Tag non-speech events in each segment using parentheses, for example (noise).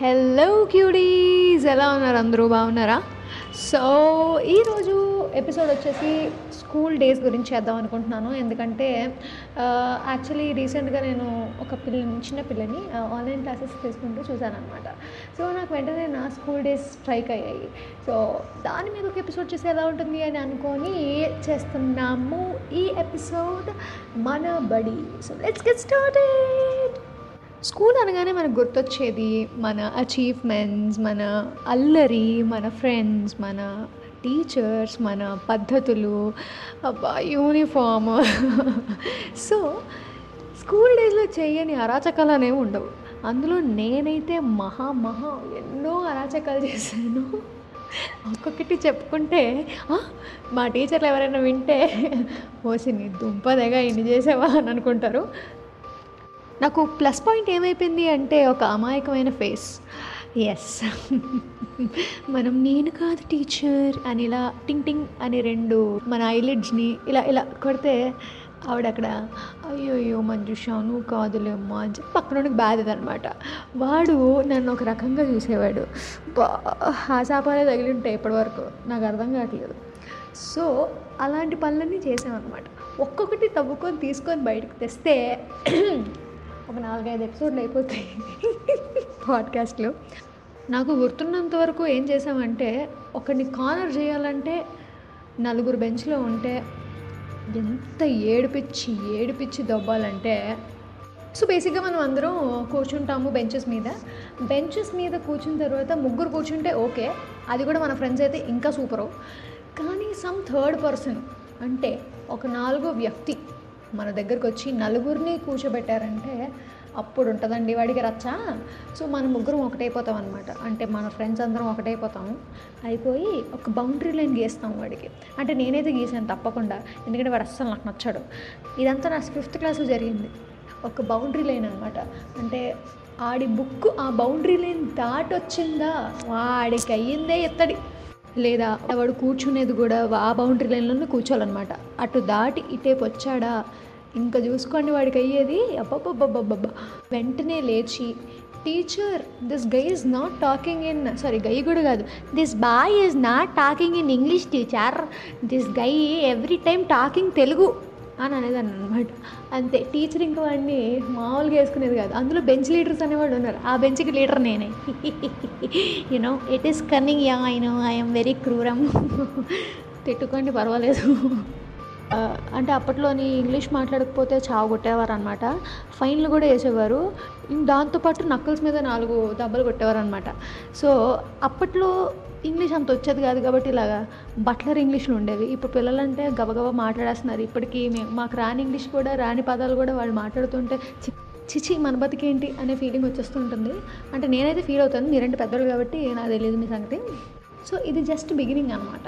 Hello క్యూడీస్ ఎలా ఉన్నారు? అందరూ బాగున్నారా? సో ఈరోజు ఎపిసోడ్ వచ్చేసి స్కూల్ డేస్ గురించి చేద్దాం అనుకుంటున్నాను. ఎందుకంటే యాక్చువల్లీ రీసెంట్గా నేను ఒక పిల్లని చిన్న పిల్లని ఆన్లైన్ క్లాసెస్ తీసుకుంటూ చూశాను అనమాట సో నాకు వెంటనే నా స్కూల్ డేస్ స్ట్రైక్ అయ్యాయి. సో దాని మీద ఒక ఎపిసోడ్ చేసి ఎలా ఉంటుంది అని అనుకొని చేస్తున్నాము ఈ ఎపిసోడ్ మన బడి. So let's get started school అనగానే మనకు గుర్తొచ్చేది మన అచీవ్మెంట్స్ మన అల్లరి మన ఫ్రెండ్స్ మన టీచర్స్ మన పద్ధతులు. అబ్బా యూనిఫామ్ సో స్కూల్ డేస్లో చేయని అరాచకాలు అనేవి ఉండవు. అందులో నేనైతే మహా మహా ఎన్నో అరాచకాలు చేశాను. ఒక్కొక్కటి చెప్పుకుంటే మా టీచర్లు ఎవరైనా వింటే ఓసి నీ దుంపదగా ఇన్ని చేసావా అని అనుకుంటారు. నాకు ప్లస్ పాయింట్ ఏమైపోయింది అంటే ఒక అమాయకమైన ఫేస్ ఎస్ (laughs) మనం నేను కాదు టీచర్ అని ఇలా టింగ్ టింగ్ అని రెండు మన ఐలిడ్స్ని ఇలా ఇలా కొడితే ఆవిడ అక్కడ అయ్యోయ్యో అయ్యో నువ్వు కాదులేమ్మా అని చెప్పి పక్కన బాధదనమాట వాడు నన్ను ఒక రకంగా చూసేవాడు. బా తగిలి ఉంటాయి ఇప్పటివరకు నాకు అర్థం కావట్లేదు. సో అలాంటి పనులన్నీ చేసామన్నమాట ఒక్కొక్కటి తవ్వుకొని తీసుకొని బయటకు తెస్తే ఒక నాలుగైదు ఎపిసోడ్లు అయిపోతాయి పాడ్కాస్ట్లో. నాకు గుర్తున్నంత వరకు ఏం చేసామంటే ఒకరిని కార్నర్ చేయాలంటే నలుగురు బెంచ్లో ఉంటే ఎంత ఏడిపిచ్చి ఏడిపిచ్చి దొబ్బాలంటే సో బేసిక్గా మనం అందరం కూర్చుంటాము బెంచెస్ మీద. బెంచెస్ మీద కూర్చున్న తర్వాత ముగ్గురు కూర్చుంటే ఓకే అది కూడా మన ఫ్రెండ్స్ అయితే ఇంకా సూపరు. కానీ సమ్ థర్డ్ పర్సన్ అంటే ఒక నాలుగో వ్యక్తి మన దగ్గరకు వచ్చి నలుగురిని కూర్చోబెట్టారంటే అప్పుడు ఉంటుందండి వాడికి రచ్చ. సో మనం ముగ్గురం ఒకటైపోతాం అనమాట అంటే మన ఫ్రెండ్స్ అందరం ఒకటైపోతాం. అయిపోయి ఒక బౌండరీ లైన్ గీస్తాం వాడికి. అంటే నేనైతే గీసాను తప్పకుండా. ఎందుకంటే వాడు అస్సలు నాకు నచ్చాడు. ఇదంతా నా ఫిఫ్త్ క్లాస్లో జరిగింది. ఒక బౌండరీ లైన్ అనమాట అంటే ఆడి బుక్ ఆ బౌండరీ లైన్ దాటొచ్చిందా? వాడికి అయ్యిందే ఎత్తడి. లేదా వాడు కూర్చునేది కూడా ఆ బౌండరీ లైన్లోనే కూర్చోాలన్నమాట అటు దాటి ఇటేపు వచ్చాడా? ఇంకా చూసుకోండి వాడికి అయ్యేది. అబ్బబ్బబ్బబ్బబ్బా వెంటనే లేచి teacher this guy is not talking in sorry guy కూడా కాదు. This boy is not talking in English teacher this guy every time talking Telugu. అని అనేదాన్ని అనమాట అంతే. టీచర్ ఇంకా వాడిని మామూలుగా వేసుకునేది కాదు. అందులో బెంచ్ లీడర్స్ అనేవాడు ఉన్నారు. ఆ బెంచ్కి లీడర్ నేనే. You know it is cunning yeah I know I'm very క్రూరం తిట్టుకోండి పర్వాలేదు. అంటే అప్పట్లోని ఇంగ్లీష్ మాట్లాడకపోతే చావు కొట్టేవారు అనమాట ఫైన్లు కూడా వేసేవారు. దాంతోపాటు నక్కల్స్ మీద నాలుగు దెబ్బలు కొట్టేవారు అనమాట సో అప్పట్లో ఇంగ్లీష్ అంత వచ్చేది కాదు కాబట్టి ఇలాగా బట్లర్ ఇంగ్లీష్లు ఉండేవి. ఇప్పుడు పిల్లలంటే గబగబా మాట్లాడేస్తున్నారు. ఇప్పటికీ మేము మాకు రాని ఇంగ్లీష్ కూడా రాని పదాలు కూడా వాళ్ళు మాట్లాడుతుంటే చిచి మన బతికేంటి అనే ఫీలింగ్ వచ్చేస్తుంటుంది. అంటే నేనైతే ఫీల్ అవుతాను. మీరంటే పెద్దలు కాబట్టి నాకు తెలియదు మీ సంగతి. సో ఇది జస్ట్ బిగినింగ్ అనమాట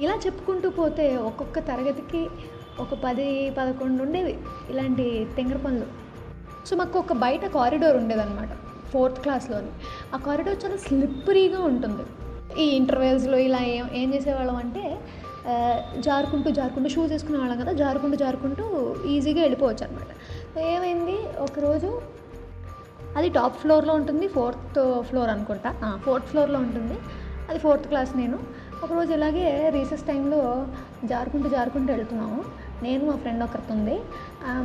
ఇలా చెప్పుకుంటూ పోతే ఒక్కొక్క తరగతికి ఒక పది పదకొండు ఉండేవి ఇలాంటి తెంగర పనులు. సో మాకు ఒక బయట కారిడోర్ ఉండేదన్నమాట ఫోర్త్ క్లాస్లోని ఆ కారిడోర్ చాలా స్లిప్పరీగా ఉంటుంది. ఈ ఇంటర్వెల్స్లో ఇలా ఏం ఏం చేసేవాళ్ళం అంటే జారుకుంటూ జారుకుంటూ షూస్ వేసుకునే వాళ్ళం కదా జారుకుంటూ జారుకుంటూ ఈజీగా వెళ్ళిపోవచ్చు అనమాట ఏమైంది? ఒకరోజు అది టాప్ ఫ్లోర్లో ఉంటుంది ఫోర్త్ ఫ్లోర్ అనుకుంటా. ఫోర్త్ ఫ్లోర్లో ఉంటుంది. అది ఫోర్త్ క్లాస్ నేను. ఒకరోజు ఇలాగే రీసెస్ టైంలో జారుకుంటూ జారుకుంటూ వెళ్తున్నాము. నేను మా ఫ్రెండ్ ఒకరితో ఉంది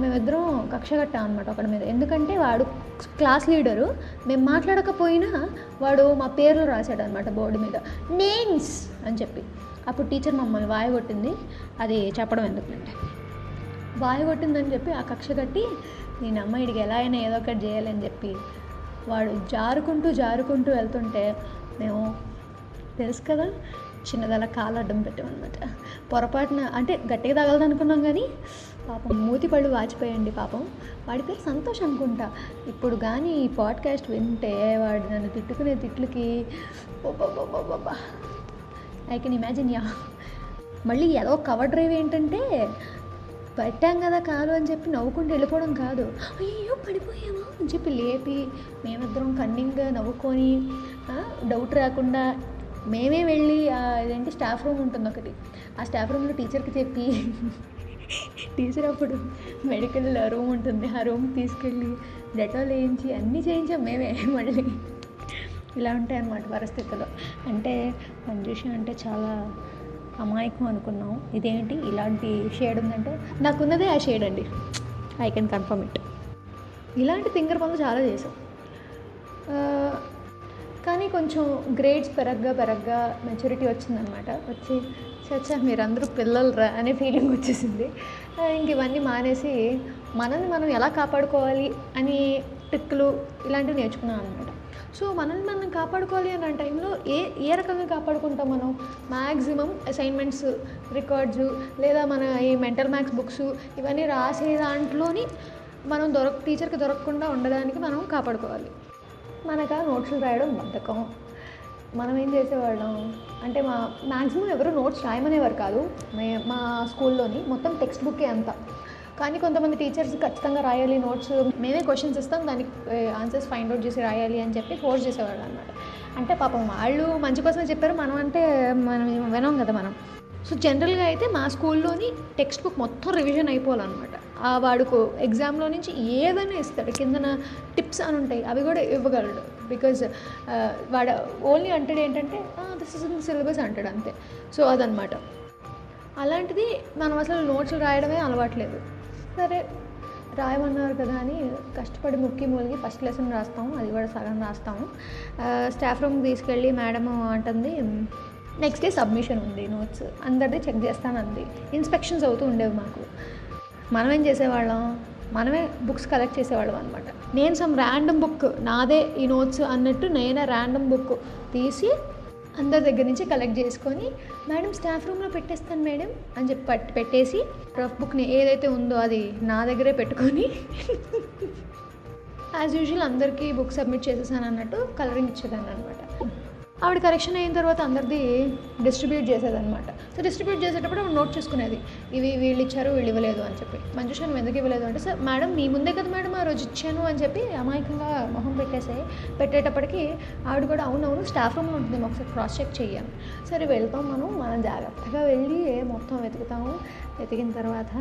మేమిద్దరం కక్ష కట్టాం అనమాట ఒకటి మీద. ఎందుకంటే వాడు క్లాస్ లీడరు. మేము మాట్లాడకపోయినా వాడు మా పేర్లు రాశాడు అనమాట బోర్డు మీద. నేమ్స్ అని చెప్పి. అప్పుడు టీచర్ మమ్మల్ని వాయ కొట్టింది అది చెప్పడం ఎందుకంటే బాయ్ కొట్టిందని చెప్పి ఆ కక్ష కట్టి నేను అమ్మాయిడికి ఎలా అయినా ఏదో ఒకటి చేయాలని చెప్పి. వాడు జారుకుంటూ జారుకుంటూ వెళ్తుంటే మేము తెలుసు కదా చిన్నదల కాలు అడ్డం పెట్టామన్నమాట. పొరపాటున అంటే గట్టిగా తగలదు అనుకున్నాం కానీ పాపం మూతి పళ్ళు వాచిపోయండి పాపం. వాడి పేరు సంతోష్ అనుకుంటా. ఇప్పుడు కానీ ఈ పాడ్కాస్ట్ వింటే వాడు నన్ను తిట్టుకునే తిట్లకి ఐ కెన్ ఇమాజిన్ యా మళ్ళీ ఏదో కవర్ డ్రైవ్ ఏంటంటే పెట్టాం కదా కాదు అని చెప్పి నవ్వుకుంటూ వెళ్ళిపోవడం కాదు. అయ్యో పడిపోయామా అని చెప్పి లేపి మేమిద్దరం కన్నింగ్గా నవ్వుకొని డౌట్ రాకుండా మేమే వెళ్ళి ఆ ఇదేంటి స్టాఫ్ రూమ్ ఉంటుంది ఒకటి. ఆ స్టాఫ్ రూమ్లో టీచర్కి చెప్పి టీచర్ అప్పుడు మెడికల్ రూమ్ ఉంటుంది. ఆ రూమ్ తీసుకెళ్ళి డెటాల్ వేయించి అన్నీ చేయించాం మేమే మళ్ళీ. ఇలా ఉంటాయి అన్నమాట పరిస్థితులు. అంటే మంజుష అంటే చాలా అమాయకం అనుకున్నాం. ఇదేంటి ఇలాంటి షేడ్ ఉందంటే నాకున్నదే ఆ షేడ్ అండి. I can confirm it. ఇలాంటి తింగర్ పనులు చాలా చేసాం కానీ కొంచెం గ్రేడ్స్ పెరగ్గా పెరగ్గా మెచ్యూరిటీ వచ్చిందనమాట వచ్చి చచ్చా మీరందరూ పిల్లలరా అనే ఫీలింగ్ వచ్చేసింది. ఇంక ఇవన్నీ మానేసి మనల్ని మనం ఎలా కాపాడుకోవాలి అని ట్రిక్లు ఇలాంటివి నేర్చుకున్నాం అనమాట సో మనల్ని మనం కాపాడుకోవాలి అన్న టైంలో ఏ ఏ రకంగా కాపాడుకుంటాం మనం? మ్యాక్సిమం అసైన్మెంట్స్ రికార్డ్స్ లేదా మన ఈ మెంటల్ మ్యాథ్స్ బుక్స్ ఇవన్నీ రాసే దాంట్లోని మనం దొరక టీచర్కి దొరకకుండా ఉండడానికి మనం కాపాడుకోవాలి. మనకు ఆ నోట్స్లు రాయడం బద్ధకం. మనం ఏం చేసేవాళ్ళం? అంటే మా మ్యాక్సిమం ఎవరు నోట్స్ రాయమనేవారు కాదు. మే మా స్కూల్లోని మొత్తం టెక్స్ట్ బుక్కే అంతా. కానీ కొంతమంది టీచర్స్ ఖచ్చితంగా రాయాలి నోట్స్. మేమే క్వశ్చన్స్ ఇస్తాం దానికి ఆన్సర్స్ ఫైండ్ అవుట్ చేసి రాయాలి అని చెప్పి ఫోర్స్ చేసేవాళ్ళు అనమాట అంటే పాపం వాళ్ళు మంచి కోసమే చెప్పారు మనం అంటే మనం వినం కదా మనం. సో జనరల్గా అయితే మా స్కూల్లోని టెక్స్ట్ బుక్ మొత్తం రివిజన్ అయిపోవాలన్నమాట. వాడుకు ఎగ్జామ్లో నుంచి ఏదైనా ఇస్తాడు. కిందన టిప్స్ అని ఉంటాయి. అవి కూడా ఇవ్వగలడు. బికాజ్ వాడు ఓన్లీ అంటాడు ఏంటంటే దిస్ ఇస్ ఇన్ సిలబస్ అంటాడు అంతే. సో అదనమాట అలాంటిది మనం అసలు నోట్స్ రాయడమే అలవాట్లేదు. సరే రాయమన్నారు కదా అని కష్టపడి ముక్కి మూలిగి ఫస్ట్ లెసన్ రాస్తాము. అది కూడా సగం రాస్తాము. స్టాఫ్ రూమ్కి తీసుకెళ్ళి మేడం అంటుంది నెక్స్ట్ డే సబ్మిషన్ ఉంది నోట్స్ అందరిది చెక్ చేస్తానంది. ఇన్స్పెక్షన్స్ అవుతూ ఉండేవి మాకు. మనం ఏం చేసేవాళ్ళం? మనమే బుక్స్ కలెక్ట్ చేసేవాళ్ళం అనమాట నేను సమ్ ర్యాండమ్ బుక్ నాదే ఈ నోట్స్ అన్నట్టు నేనే ర్యాండమ్ బుక్ తీసి అందరి దగ్గర నుంచి కలెక్ట్ చేసుకొని మేడం స్టాఫ్ రూమ్లో పెట్టేస్తాను మేడం అని చెప్పి పట్టి పెట్టేసి రఫ్ బుక్ని ఏదైతే ఉందో అది నా దగ్గరే పెట్టుకొని (laughs) యాజ్ యూజువల్ అందరికీ బుక్ సబ్మిట్ చేసేసాను అన్నట్టు కలరింగ్ ఇచ్చేదాన్ని అనమాట ఆవిడ కరెక్షన్ అయిన తర్వాత అందరిది డిస్ట్రిబ్యూట్ చేసేదన్నమాట. సో డిస్ట్రిబ్యూట్ చేసేటప్పుడు ఆవిడ నోట్ చేసుకునేది ఇవి వీళ్ళు ఇచ్చారు వీళ్ళు ఇవ్వలేదు అని చెప్పి. మంజుష నువ్వు ఎందుకు ఇవ్వలేదు? అంటే సార్ మేడం మీ ముందే కదా మేడం ఆ రోజు ఇచ్చాను అని చెప్పి అమాయకంగా మొహం పెట్టేసే పెట్టేటప్పటికి ఆవిడ కూడా అవునవును స్టాఫ్ రూమ్లో ఉంటుంది మేము ఒకసారి క్రాస్ చెక్ చెయ్యాలి సరే వెళ్తాం మనం మనం జాగ్రత్తగా వెళ్ళి మొత్తం వెతుకుతాము? వెతికిన తర్వాత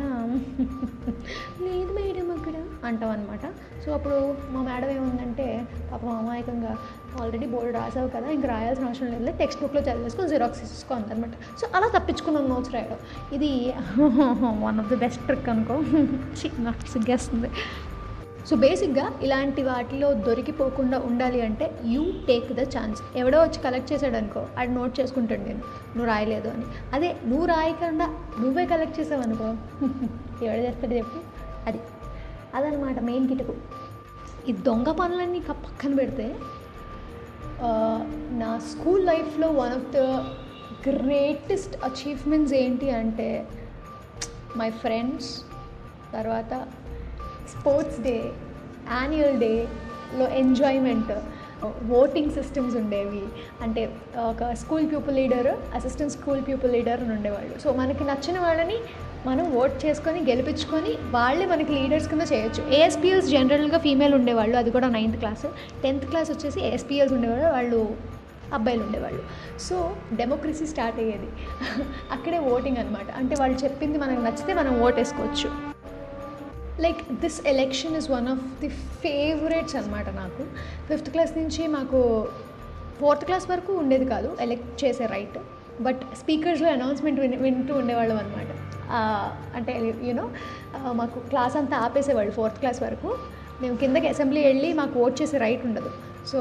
లేదు మేడం అక్కడ అంటాం అనమాట సో అప్పుడు మా మేడం ఏముందంటే పాపం అమాయకంగా ఆల్రెడీ బోర్డు రాసావు కదా ఇంక రాయాల్సిన అవసరం లేదు. టెక్స్ట్ బుక్లో చదివేసుకొని జిరాక్స్ తీసుకో అనమాట సో అలా తప్పించుకున్నాం నోట్స్ రాయడం. ఇది one of the best trick అనుకో. (laughs) నాకు సిగ్గేస్తుంది. సో బేసిక్గా ఇలాంటి వాటిలో దొరికిపోకుండా ఉండాలి అంటే యూ టేక్ ద ఛాన్స్ ఎవడో వచ్చి కలెక్ట్ చేశాడు అనుకో అది నోట్ చేసుకుంటాడు నేను. నువ్వు రాయలేదు అని. అదే నువ్వు రాయకుండా నువ్వే కలెక్ట్ చేసావు అనుకో. (laughs) ఎవడ చేస్తాడు చెప్పు. అది. అదనమాట మెయిన్ కిటుకు. ఈ దొంగ పనులన్నీ పక్కన పెడితే నా స్కూల్ లైఫ్లో one of the greatest achievements ఏంటి అంటే మై ఫ్రెండ్స్ తర్వాత స్పోర్ట్స్ డే యాన్యువల్ డేలో ఎంజాయ్మెంట్. ఓటింగ్ సిస్టమ్స్ ఉండేవి. అంటే ఒక school pupil leader assistant school pupil leader అని ఉండేవాళ్ళు. సో మనకి నచ్చిన వాళ్ళని మనం ఓట్ చేసుకొని గెలిపించుకొని వాళ్ళే మనకి లీడర్స్ కింద చేయొచ్చు. ఏఎస్పిఎల్స్ జనరల్గా ఫీమేల్ ఉండేవాళ్ళు అది కూడా నైన్త్ క్లాస్. టెన్త్ క్లాస్ వచ్చేసి ఏఎస్పిఎల్స్ ఉండేవాళ్ళు వాళ్ళు అబ్బాయిలు ఉండేవాళ్ళు. సో డెమోక్రసీ స్టార్ట్ అయ్యేది. (laughs) అక్కడే ఓటింగ్ అనమాట అంటే వాళ్ళు చెప్పింది మనకు నచ్చితే మనం ఓటేసుకోవచ్చు like this election is one of the favourites అనమాట నాకు. ఫిఫ్త్ క్లాస్ నుంచి మాకు ఫోర్త్ క్లాస్ వరకు ఉండేది కాదు ఎలెక్ట్ చేసే రైట్ బట్ స్పీకర్స్లో అనౌన్స్మెంట్ విని వింటూ ఉండేవాళ్ళం అనమాట అంటే యూనో మాకు క్లాస్ అంతా ఆపేసేవాళ్ళు ఫోర్త్ క్లాస్ వరకు. మేము కిందకి అసెంబ్లీ వెళ్ళి మాకు ఓట్ చేసే రైట్ ఉండదు. సో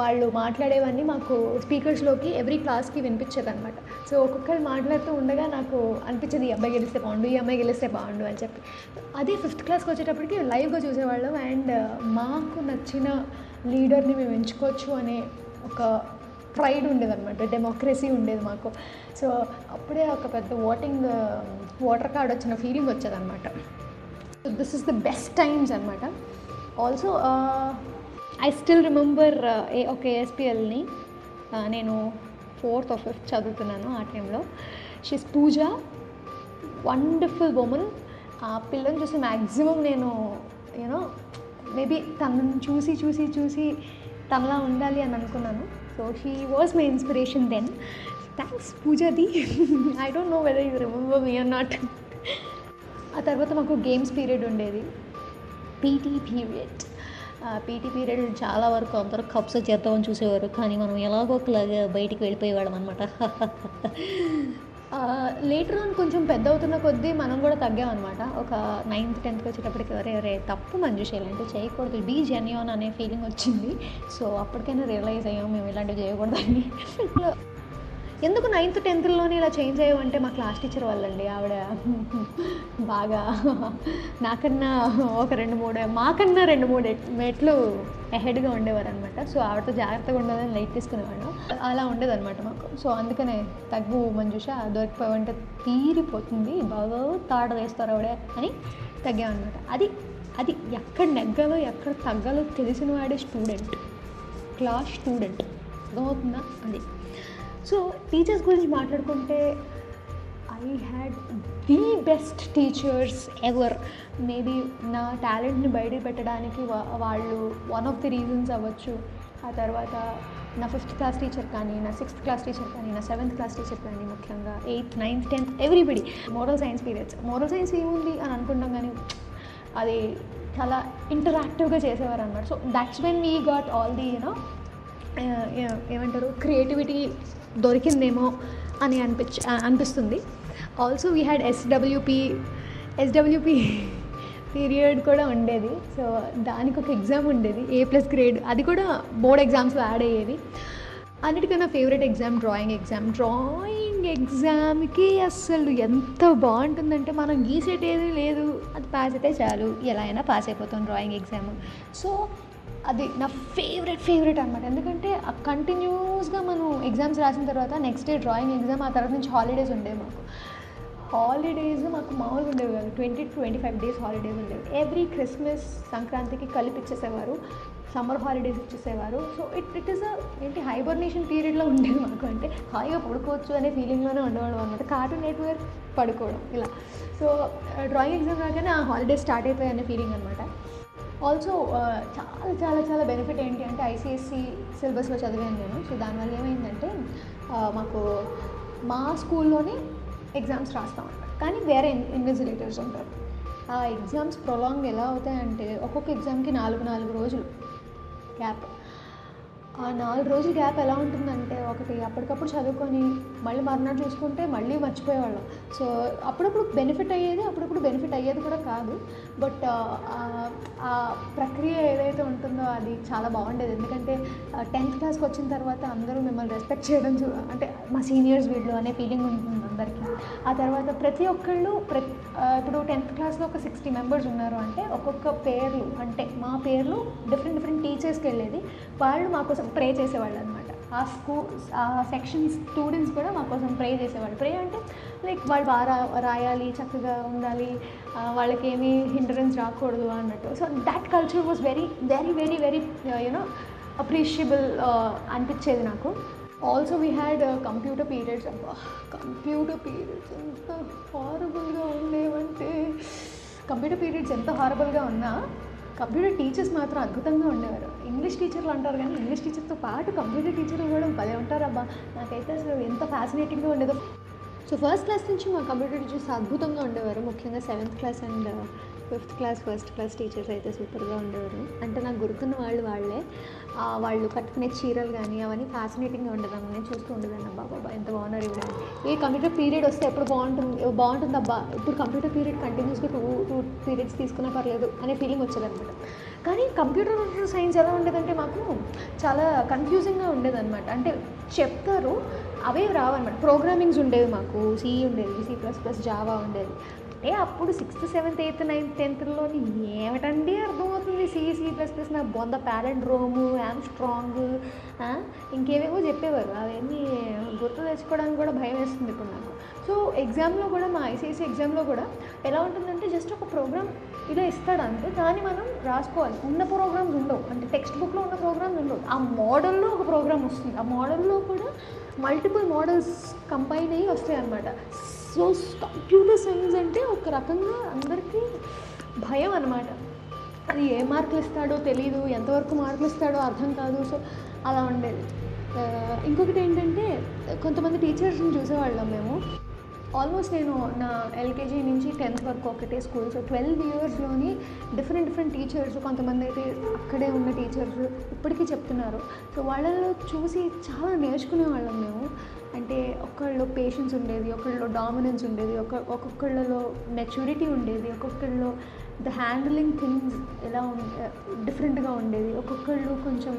వాళ్ళు మాట్లాడేవన్నీ మాకు స్పీకర్స్లోకి ఎవ్రీ క్లాస్కి వినిపించేది అనమాట సో ఒక్కొక్కరు మాట్లాడుతూ ఉండగా నాకు అనిపించేది ఈ అబ్బాయి గెలిస్తే బాగుండు ఈ అమ్మాయి గెలిస్తే బాగుండు అని చెప్పి. అదే ఫిఫ్త్ క్లాస్కి వచ్చేటప్పటికి లైవ్గా చూసేవాళ్ళం. అండ్ మాకు నచ్చిన లీడర్ని మేము ఎంచుకోవచ్చు అనే ఒక ప్రైడ్ ఉండేదన్నమాట డెమోక్రసీ ఉండేది మాకు. సో అప్పుడే ఒక పెద్ద ఓటింగ్ ఓటర్ కార్డ్ వచ్చిన ఫీలింగ్ వచ్చేదన్నమాట. అనమాట this is the best times అనమాట also I still remember a ఒక ఏఎస్పిఎల్ని నేను ఫోర్త్ ఆఫ్ ఫిఫ్త్ చదువుతున్నాను ఆ టైంలో షీస్ పూజ వండర్ఫుల్ ఉమెన్ ఆ పిల్లని చూసి మ్యాక్సిమం నేను యూనో మేబీ తనని చూసి చూసి చూసి తనలా ఉండాలి అని అనుకున్నాను. So she was my inspiration then thanks పూజాది I don't know whether you remember me or not ఆ తర్వాత మాకు గేమ్స్ పీరియడ్ ఉండేది. పీటీ పీరియడ్ పీటీ పీరియడ్ చాలా వరకు అందరూ కప్స్ చేద్దామని చూసేవారు. కానీ మనం ఎలాగో ఒకలాగా బయటికి వెళ్ళిపోయేవాళ్ళం అనమాట (laughs) లేటర్ ఆన్ కొంచెం పెద్ద అవుతున్న కొద్దీ మనం కూడా తగ్గామన్నమాట. ఒక నైన్త్ టెన్త్కి వచ్చేటప్పటికి ఎవరే అరే తప్పు మంజుష చేయాలంటే చేయకూడదు. బీ జెన్యూన్ అనే ఫీలింగ్ వచ్చింది. సో అప్పటికైనా రియలైజ్ అయ్యాం. మేము ఇలాంటివి చేయకూడదని. (laughs) ఎందుకు నైన్త్ టెన్త్లోనే ఇలా చేంజ్ అయ్యామంటే మా క్లాస్ టీచర్ వాళ్ళండి ఆవిడ. (laughs) బాగా నాకన్నా ఒక రెండు మూడు మాకన్నా రెండు మూడు ఎట్- మెట్లు ఎహెడ్గా ఉండేవారు అనమాట సో ఆవిడతో జాగ్రత్తగా ఉండదని లైట్ తీసుకునేవాడు అలా ఉండేదన్నమాట మాకు. సో అందుకనే తగ్గు మంజుష దొరికిపోయావంటే తీరిపోతుంది బాగా తాట వేస్తారు ఆవిడే అని తగ్గామన్నమాట అది అది ఎక్కడ నెగ్గాలో ఎక్కడ తగ్గాలో తెలిసిన వాడే స్టూడెంట్ క్లాస్ స్టూడెంట్ అర్థమవుతుందా? అది. సో టీచర్స్ గురించి మాట్లాడుకుంటే I had the best teachers ever maybe నా టాలెంట్ని బయట పెట్టడానికి వా- వాళ్ళు వన్ ఆఫ్ ది రీజన్స్ అవ్వచ్చు. ఆ తర్వాత నా ఫిఫ్త్ క్లాస్ టీచర్ కానీ నా సిక్స్త్ క్లాస్ టీచర్ కానీ నా సెవెంత్ క్లాస్ టీచర్ కానీ ముఖ్యంగా eighth ninth tenth everybody moral science periods moral science ఏముంది అని అనుకుంటాం కానీ అది చాలా ఇంటరాక్టివ్గా చేసేవారు అనమాట so that's when we got all the you know ఏమంటారు క్రియేటివిటీ దొరికిందేమో అని అనిపించ అనిపిస్తుంది. Also we had SWP SWP period కూడా ఉండేది. సో దానికి ఒక ఎగ్జామ్ ఉండేది ఏ ప్లస్ గ్రేడ్ అది కూడా బోర్డ్ ఎగ్జామ్స్లో యాడ్ అయ్యేది అన్నిటికన్నా favourite exam drawing exam drawing ఎగ్జామ్కి అస్సలు ఎంత బాగుంటుందంటే మనం గీసేటేది లేదు. అది పాస్ అయితే చాలు. ఎలా అయినా పాస్ అయిపోతాం డ్రాయింగ్ ఎగ్జామ్ సో అది నా ఫేవరెట్ ఫేవరెట్ అనమాట ఎందుకంటే కంటిన్యూస్గా మనం ఎగ్జామ్స్ రాసిన తర్వాత నెక్స్ట్ డే డ్రాయింగ్ ఎగ్జామ్ ఆ తర్వాత నుంచి హాలిడేస్ ఉండేవి మాకు. హాలిడేస్ మాకు మామూలుగా ఉండేవి కాదు. Twenty to twenty five days holidays ఉండేవి. ఎవ్రీ క్రిస్మస్ సంక్రాంతికి కలిపి ఇచ్చేసేవారు. సమ్మర్ హాలిడేస్ ఇచ్చేసేవారు. సో ఇట్ ఇట్ ఈస్ ఏంటి హైబర్నేషన్ పీరియడ్లో ఉండేది మాకు. అంటే హాయిగా పడుకోవచ్చు అనే ఫీలింగ్లోనే ఉండేవాళ్ళం అనమాట కార్టూన్ నెట్వర్క్ పడుకోవడం ఇలా. సో డ్రాయింగ్ ఎగ్జామ్ రాగానే ఆ హాలిడేస్ స్టార్ట్ అయిపోయాయి అనే ఫీలింగ్ అనమాట ఆల్సో uh, చాలా చాలా చాలా బెనిఫిట్ ఏంటి అంటే ఐసీఎస్సీ సిలబస్లో చదివాను నేను. సో దానివల్ల ఏమైందంటే మాకు మా స్కూల్లోనే ఎగ్జామ్స్ రాస్తాం అన్నమాట. కానీ వేరే ఇన్విజిలేటర్స్ ఉంటారు. ఆ ఎగ్జామ్స్ ప్రొలాంగ్ ఎలా అవుతాయంటే ఒక్కొక్క ఎగ్జామ్కి నాలుగు నాలుగు రోజులు గ్యాప్ ఆ నాలుగు రోజుల గ్యాప్ ఎలా ఉంటుందంటే ఒకటి అప్పటికప్పుడు చదువుకొని మళ్ళీ మర్నాడు చూసుకుంటే మళ్ళీ మర్చిపోయేవాళ్ళం. సో అప్పుడప్పుడు బెనిఫిట్ అయ్యేది అప్పుడప్పుడు బెనిఫిట్ అయ్యేది కూడా కాదు. బట్ ఆ ప్రక్రియ ఏదైతే ఉంటుందో అది చాలా బాగుండేది. ఎందుకంటే టెన్త్ క్లాస్కి వచ్చిన తర్వాత అందరూ మిమ్మల్ని రెస్పెక్ట్ చేయడం చూ అంటే మా సీనియర్స్ వీళ్ళు అనే ఫీలింగ్ ఉంటుంది అందరికీ. ఆ తర్వాత ప్రతి ఒక్కళ్ళు ప్రతి ఇప్పుడు టెన్త్ క్లాస్లో ఒక సిక్స్టీ మెంబర్స్ ఉన్నారు అంటే ఒక్కొక్క పేర్లు అంటే మా పేర్లు డిఫరెంట్ డిఫరెంట్ టీచర్స్కి వెళ్ళేది. వాళ్ళు మా కోసం ప్రే చేసేవాళ్ళు అనమాట ఆ స్కూల్ ఆ సెక్షన్ స్టూడెంట్స్ కూడా మా కోసం ప్రే చేసేవాళ్ళు. ప్రే అంటే లైక్ వాళ్ళు బాగా రాయాలి చక్కగా ఉండాలి వాళ్ళకి ఏమీ హిండరెన్స్ రాకూడదు అన్నట్టు. So that culture was very very very very you know appreciable అనిపించేది నాకు. Also we had computer periods computer periods ఎంత హారబుల్గా ఉండేవంటే. కంప్యూటర్ పీరియడ్స్ ఎంత హారబుల్గా ఉన్నా కంప్యూటర్ టీచర్స్ మాత్రం అద్భుతంగా ఉండేవారు. ఇంగ్లీష్ టీచర్లు అంటారు కానీ ఇంగ్లీష్ టీచర్తో పాటు కంప్యూటర్ టీచర్లు కూడా భలే ఉంటారు అబ్బా. నాకైతే అసలు ఎంత ఫ్యాసినేటింగ్గా ఉండేదో. సో ఫస్ట్ క్లాస్ నుంచి మా కంప్యూటర్ టీచర్స్ అద్భుతంగా ఉండేవారు. ముఖ్యంగా seventh class and fifth class first class teachers అయితే సూపర్గా ఉండేవారు. అంటే నాకు గుర్తున్న వాళ్ళు వాళ్ళే. వాళ్ళు కట్టుకునే చీరలు కానీ అవన్నీ ఫ్యాసినేటింగ్గా ఉండేదాన్ని. నేను చూస్తూ ఉండేదాన్ని. అబ్బా బాబా ఎంత బాగున్నారు ఇవి. ఏ కంప్యూటర్ పీరియడ్ వస్తే ఎప్పుడు బాగుంటుంది బాగుంటుంది అబ్బా. ఇప్పుడు కంప్యూటర్ పీరియడ్ కంటిన్యూస్గా టూ టూ పీరియడ్స్ తీసుకున్నా పర్లేదు అనే ఫీలింగ్ వచ్చేదన్నమాట. కానీ కంప్యూటర్ సైన్స్ ఎలా ఉండేదంటే మాకు చాలా కన్ఫ్యూజింగ్గా ఉండేదన్నమాట. అంటే చెప్తారు అవే రావన్నమాట. ప్రోగ్రామింగ్స్ ఉండేవి మాకు. సి ఉండేది సి ప్లస్ ప్లస్ జావా ఉండేది. అంటే అప్పుడు సిక్స్త్ సెవెంత్ ఎయిత్ నైన్త్ టెన్త్లోని ఏమిటండి అర్థమవుతుంది? సిఈసి ప్లస్ ప్లస్ నా బొంద ప్యారెంట్ రోము యామ్ స్ట్రాంగ్ ఇంకేవేవో చెప్పేవారు. అవన్నీ గుర్తు తెచ్చుకోవడానికి కూడా భయం వేస్తుంది ఇప్పుడు నాకు. సో ఎగ్జామ్లో కూడా మా ఐసీఐసీ ఎగ్జామ్లో కూడా ఎలా ఉంటుందంటే జస్ట్ ఒక ప్రోగ్రామ్ ఇలా ఇస్తాడు అంతే దాన్ని మనం రాసుకోవాలి. ఉన్న ప్రోగ్రామ్స్ ఉండవు. అంటే టెక్స్ట్ బుక్లో ఉన్న ప్రోగ్రామ్స్ ఉండవు. ఆ మోడల్లో ఒక ప్రోగ్రామ్ వస్తుంది. ఆ మోడల్లో కూడా మల్టిపుల్ మోడల్స్ కంపైన్ అయ్యి వస్తాయి అన్నమాట సో కంప్యూటర్ సైన్స్ అంటే ఒక రకంగా అందరికీ భయం అనమాట అది ఏ మార్కులు ఇస్తాడో తెలియదు ఎంతవరకు మార్కులు ఇస్తాడో అర్థం కాదు. సో అలా ఉండేది. ఇంకొకటి ఏంటంటే కొంతమంది టీచర్స్ని చూసేవాళ్ళం మేము. ఆల్మోస్ట్ నేను నా ఎల్కేజీ నుంచి టెన్త్ వరకు ఒకటే స్కూల్. సో ట్వెల్వ్ ఇయర్స్లోని డిఫరెంట్ డిఫరెంట్ టీచర్స్ కొంతమంది అయితే అక్కడే ఉన్న టీచర్స్ ఇప్పటికీ చెప్తున్నారు. సో వాళ్ళలో చూసి చాలా నేర్చుకునే వాళ్ళం మేము. అంటే ఒకళ్ళు పేషెన్స్ ఉండేది ఒకళ్ళలో డామినెన్స్ ఉండేది ఒక ఒక్కొక్కళ్ళలో మెచ్యూరిటీ ఉండేది ఒక్కొక్కళ్ళలో ద హ్యాండిలింగ్ థింగ్స్ ఎలా డిఫరెంట్గా ఉండేది ఒక్కొక్కళ్ళు కొంచెం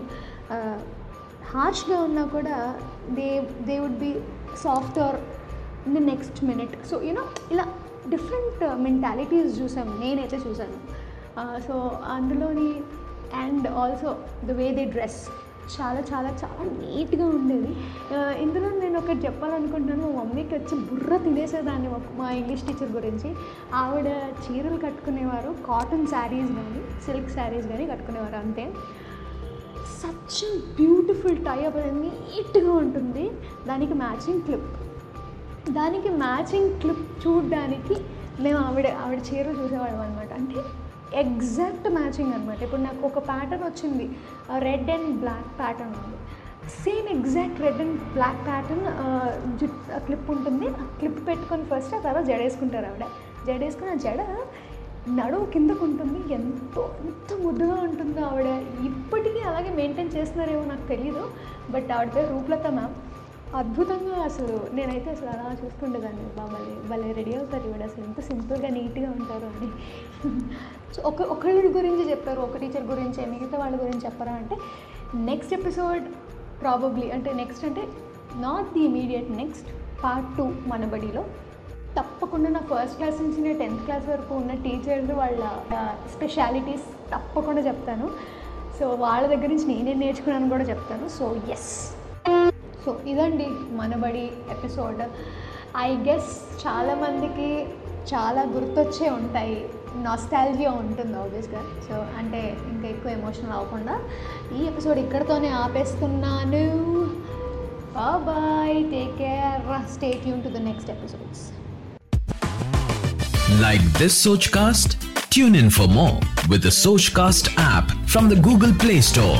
హార్ష్గా ఉన్నా కూడా they they would be soft or in the next minute so you know ఇలా డిఫరెంట్ మెంటాలిటీస్ uh, చూసాం. నేనైతే చూసాను. Uh, సో అందులోని and also the way they dress చాలా చాలా చాలా నీట్గా ఉండేది uh, ఇందులో నేను ఒకటి చెప్పాలనుకుంటున్నాను. మా మమ్మీకి వచ్చి బుర్ర తినేసేదాన్ని మా- మా ఇంగ్లీష్ టీచర్ గురించి. ఆవిడ చీరలు కట్టుకునేవారు కాటన్ శారీస్ కానీ సిల్క్ శారీస్ కానీ కట్టుకునేవారు అంతే. సచ్ బ్యూటిఫుల్ టై అప్ నీట్గా ఉంటుంది. దానికి మ్యాచింగ్ క్లిప్ దానికి మ్యాచింగ్ క్లిప్ చూడడానికి మేము ఆవిడ ఆవిడ చీర చూసేవాళ్ళం అనమాట అంటే ఎగ్జాక్ట్ మ్యాచింగ్ అనమాట ఇప్పుడు నాకు ఒక ప్యాటర్న్ వచ్చింది. రెడ్ అండ్ బ్లాక్ ప్యాటర్న్ ఉంది. Same exact red and black pattern clip ఉంటుంది. ఆ క్లిప్ పెట్టుకొని ఫస్ట్ ఆ తర్వాత జడ వేసుకుంటారు ఆవిడ. జడేసుకుని ఆ జడ నడువు కిందకు ఉంటుంది. ఎంతో ఎంత ముద్దుగా ఉంటుందో ఆవిడ. ఇప్పటికీ అలాగే మెయింటైన్ చేస్తున్నారేమో నాకు తెలియదు బట్ ఆవిడ పేరు రూపలత మ్యామ్ అద్భుతంగా అసలు నేనైతే అసలు అలా చూస్తుండేదాన్ని. బాబాయ్ భలే రెడీ అవుతారు ఇవిడ అసలు ఎంత సింపుల్గా నీట్గా ఉంటారు అని. సో ఒక ఒకళ్ళ గురించి చెప్పారు ఒక టీచర్ గురించి మిగతా వాళ్ళ గురించి చెప్పరా అంటే నెక్స్ట్ ఎపిసోడ్ ప్రాబబ్లీ అంటే నెక్స్ట్ అంటే not the immediate next part two మనబడిలో తప్పకుండా నా ఫస్ట్ క్లాస్ నుంచి నేను టెన్త్ క్లాస్ వరకు ఉన్న టీచర్లు వాళ్ళ స్పెషాలిటీస్ తప్పకుండా చెప్తాను. సో వాళ్ళ దగ్గర నుంచి నేనేం నేర్చుకున్నాను కూడా చెప్తాను. సో ఎస్ సో ఇదండి మనబడి ఎపిసోడ్. ఐ గెస్ చాలామందికి చాలా గుర్తొచ్చే ఉంటాయి. నాస్టాలజియా ఉంటుంది ఆబ్వియస్గా సో అంటే ఇంకా ఎక్కువ ఎమోషనల్ అవ్వకుండా ఈ ఎపిసోడ్ ఇక్కడతోనే ఆపేస్తున్నాను. Bye take care stay tune to the next episodes like this Sochcast tune in for more with the Sochcast app from the Google Play Store